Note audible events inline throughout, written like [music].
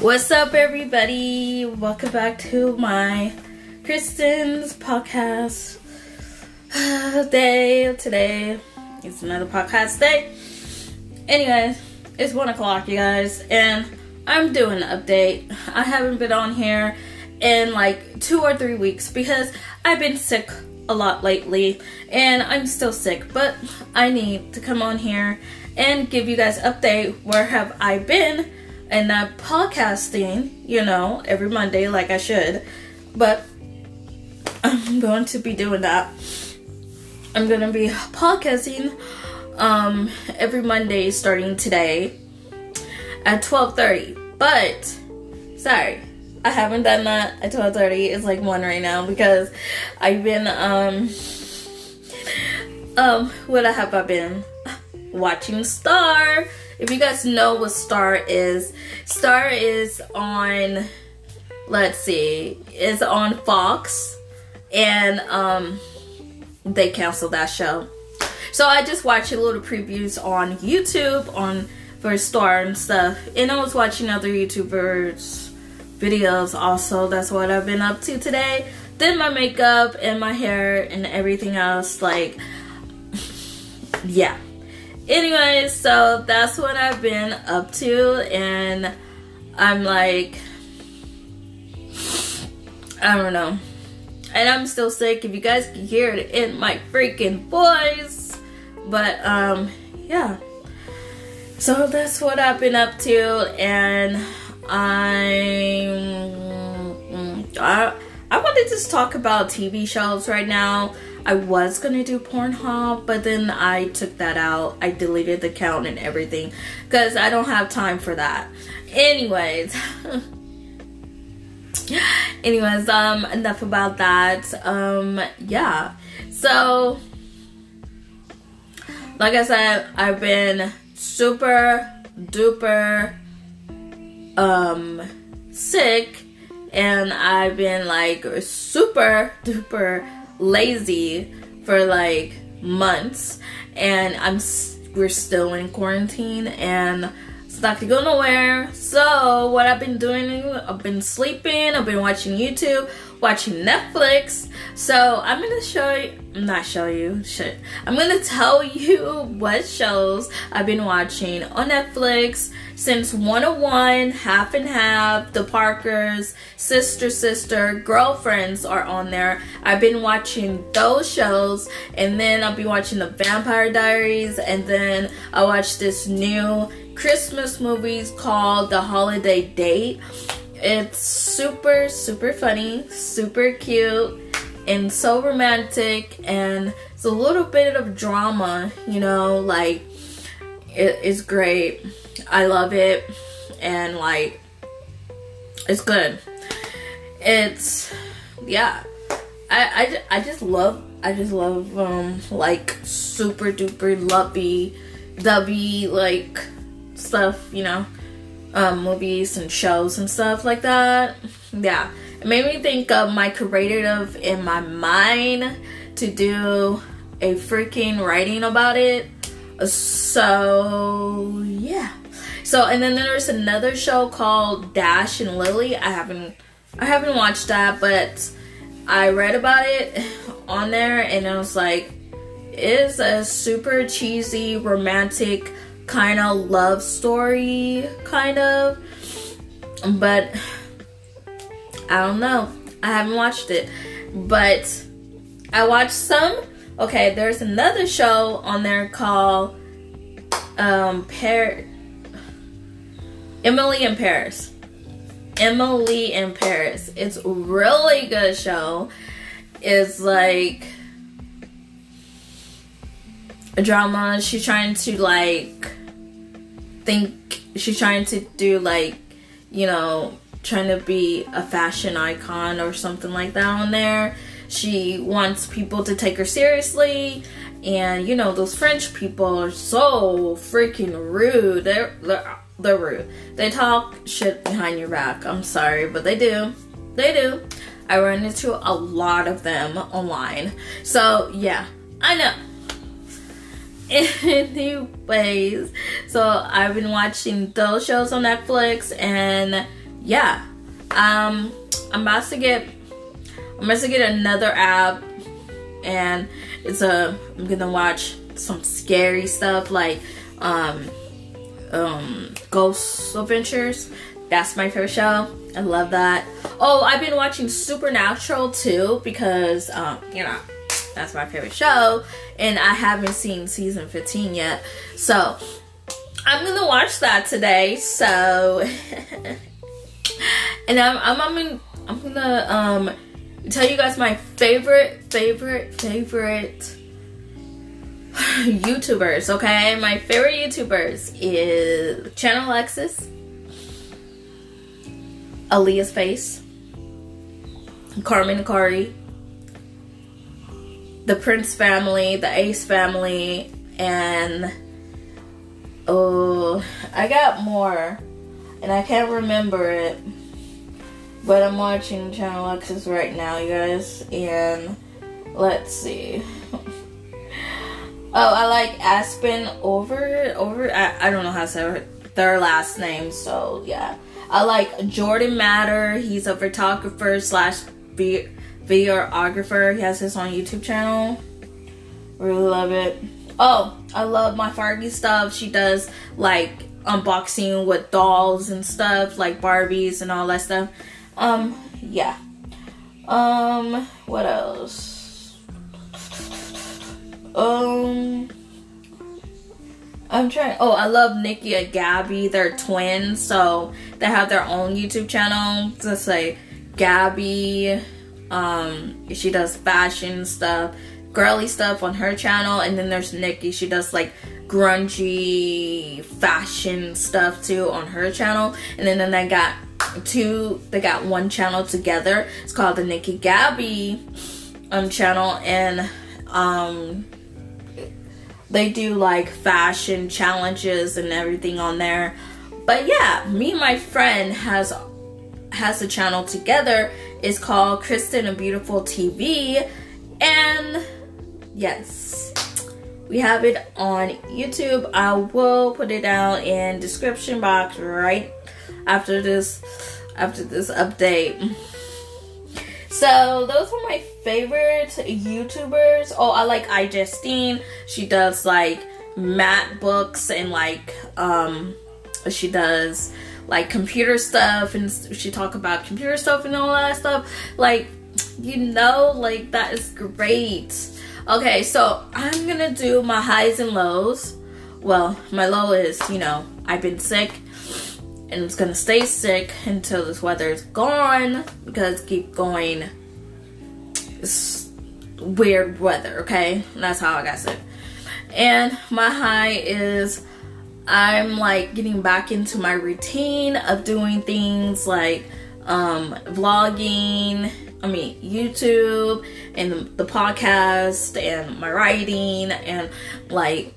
What's up, everybody? Welcome back to my Crystin's podcast [sighs] day. Today is another podcast day. Anyways, it's one o'clock, you guys, and I'm doing an update. I haven't been on here in like two or three weeks because I've been sick a lot lately and I'm still sick, but I need to come on here and give you guys update where have I been and not podcasting, you know, every Monday like I should. But I'm [laughs] going to be doing that. I'm going to be podcasting um every Monday starting today at 12:30. But sorry, I haven't done that at 12:30. It's like 1 right now because I've been um [laughs] um what have I been watching Star. If you guys know what Star is, Star is on let's see, is on Fox and um they canceled that show. So I just watched a little previews on YouTube on for Star and stuff. And I was watching other YouTubers videos also. That's what I've been up to today. Did my makeup and my hair and everything else. Like, [sighs] yeah. Anyways, so that's what I've been up to. And I'm like, I don't know. And I'm still sick. If you guys can hear it in my freaking voice. But, um, yeah. So that's what I've been up to. And I'm. I I want to just talk about TV shows right now. I was gonna do Pornhub, but then I took that out. I deleted the account and everything because I don't have time for that. Anyways, [laughs] anyways, um, enough about that. Um, yeah. So, like I said, I've been super duper um sick and I've been like super duper lazy for like months. And I'm we're still in quarantine and not gonna go nowhere. So what I've been doing, I've been sleeping, I've been watching YouTube, watching Netflix. So I'm gonna show you, not show you, shit. I'm gonna [laughs] tell you what shows I've been watching on Netflix since 101, Half and Half, The Parkers, Sister Sister, Girlfriends are on there. I've been watching those shows and then I'll be watching The Vampire Diaries and then I watch this new Christmas movies called The Holiday Date. It's super, super funny, super cute, and so romantic, and it's a little bit of drama, you know, like it is great. I love it, and like it's good. It's yeah. I, I, I just love I just love um like super duper lovey dovey like stuff, you know um, movies and shows and stuff like that. Yeah, it made me think of my creative in my mind to do a freaking writing about it. So yeah. So and then there's another show called Dash and Lily. I haven't I haven't watched that, but I read about it on there and I was like, it's a super cheesy romantic kind of love story, kind of. But I don't know. I haven't watched it. But I watched some. Okay, there's another show on there called um Par Emily in Paris. Emily in Paris. It's really good show. It's like a drama. She's trying to like think she's trying to do like, you know, trying to be a fashion icon or something like that on there. She wants people to take her seriously. And you know, those French people are so freaking rude. They're, they're, they're rude. They talk shit behind your back. I'm sorry, but they do. They do. I run into a lot of them online. So, yeah, I know. [laughs] Anyways, so I've been watching those shows on Netflix and yeah, um, I'm about to get I'm about to get another app, and it's a I'm gonna watch some scary stuff like um um Ghost Adventures. That's my favorite show. I love that. Oh, I've been watching Supernatural too because um you know that's my favorite show, and I haven't seen season 15 yet. So I'm gonna watch that today. So, [laughs] and I'm I'm I'm, I'm gonna um tell you guys my favorite favorite favorite [laughs] YouTubers. Okay, my favorite YouTubers is Channel Alexis, Aaliyah's Face, Carmen Kari, the Prince family, the Ace family, and oh, I got more, and I can't remember it. But I'm watching Channel Alexis right now, you guys, and let's see. [laughs] oh, I like Aspen over over. I, I don't know how to say their last name, so yeah. I like Jordan Matter. He's a photographer slash videographer. He has his own YouTube channel. Really love it. Oh, I love My Froggy Stuff. She does like unboxing with dolls and stuff, like Barbies and all that stuff. Um, yeah. Um, what else? Um, I'm trying. Oh, I love Nikki and Gabby. They're twins, so they have their own YouTube channel. Just like Gabby, um, she does fashion stuff girly stuff on her channel, and then there's Nikki. She does like grungy fashion stuff too on her channel, and then then they got two. They got one channel together. It's called the Nikki Gabby um channel, and um they do like fashion challenges and everything on there. But yeah, me and my friend has has a channel together. It's called Crystin and Beautiful TV. And yes we have it on youtube. I will put it down in description box right after this after this update. So those are my favorite youtubers. Oh i like I iJustine she does like MacBooks and like um she does like computer stuff and she talk about computer stuff and all that stuff like you know like that is great Okay, so I'm gonna do my highs and lows. Well, my low is, you know, I've been sick and it's gonna stay sick until this weather is gone because keep going it's weird weather, okay? That's how I got sick. And my high is I'm like getting back into my routine of doing things like um vlogging I mean, YouTube and the podcast and my writing and like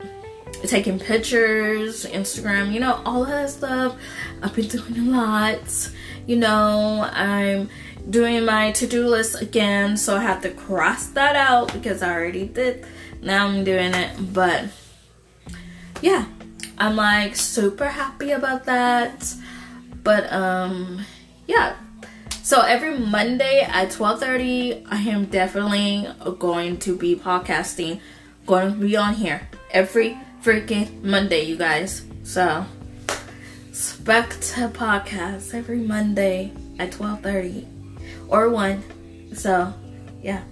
taking pictures, Instagram, you know, all that stuff. I've been doing a lot. You know, I'm doing my to-do list again, so I have to cross that out because I already did. Now I'm doing it, but yeah, I'm like super happy about that. But um yeah, so every Monday at 12:30, I am definitely going to be podcasting, going to be on here every freaking Monday, you guys. So expect a podcast every Monday at 12:30 or 1. So, yeah.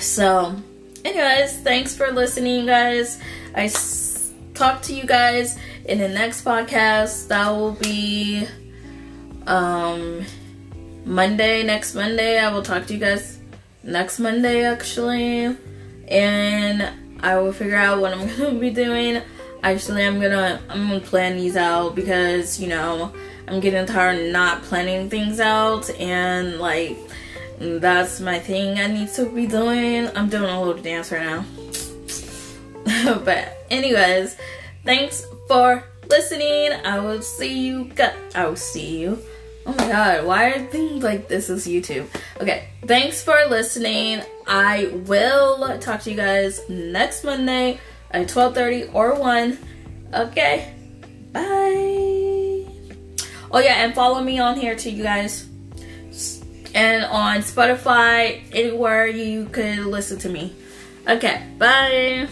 So, anyways, thanks for listening, guys. I talk to you guys in the next podcast. That will be um Monday, next Monday, I will talk to you guys next Monday actually. And I will figure out what I'm [laughs] gonna be doing. Actually I'm gonna I'm gonna plan these out because, you know, I'm getting tired of not planning things out and like that's my thing I need to be doing. I'm doing a little dance right now. [laughs] but anyways, thanks for listening. I will see you guys. I will see you Oh my god, why are things like this is YouTube? Okay, thanks for listening. I will talk to you guys next Monday at 12:30 or 1. Okay. Bye. Oh yeah, and follow me on here too, you guys. And on Spotify, anywhere you could listen to me. Okay, bye.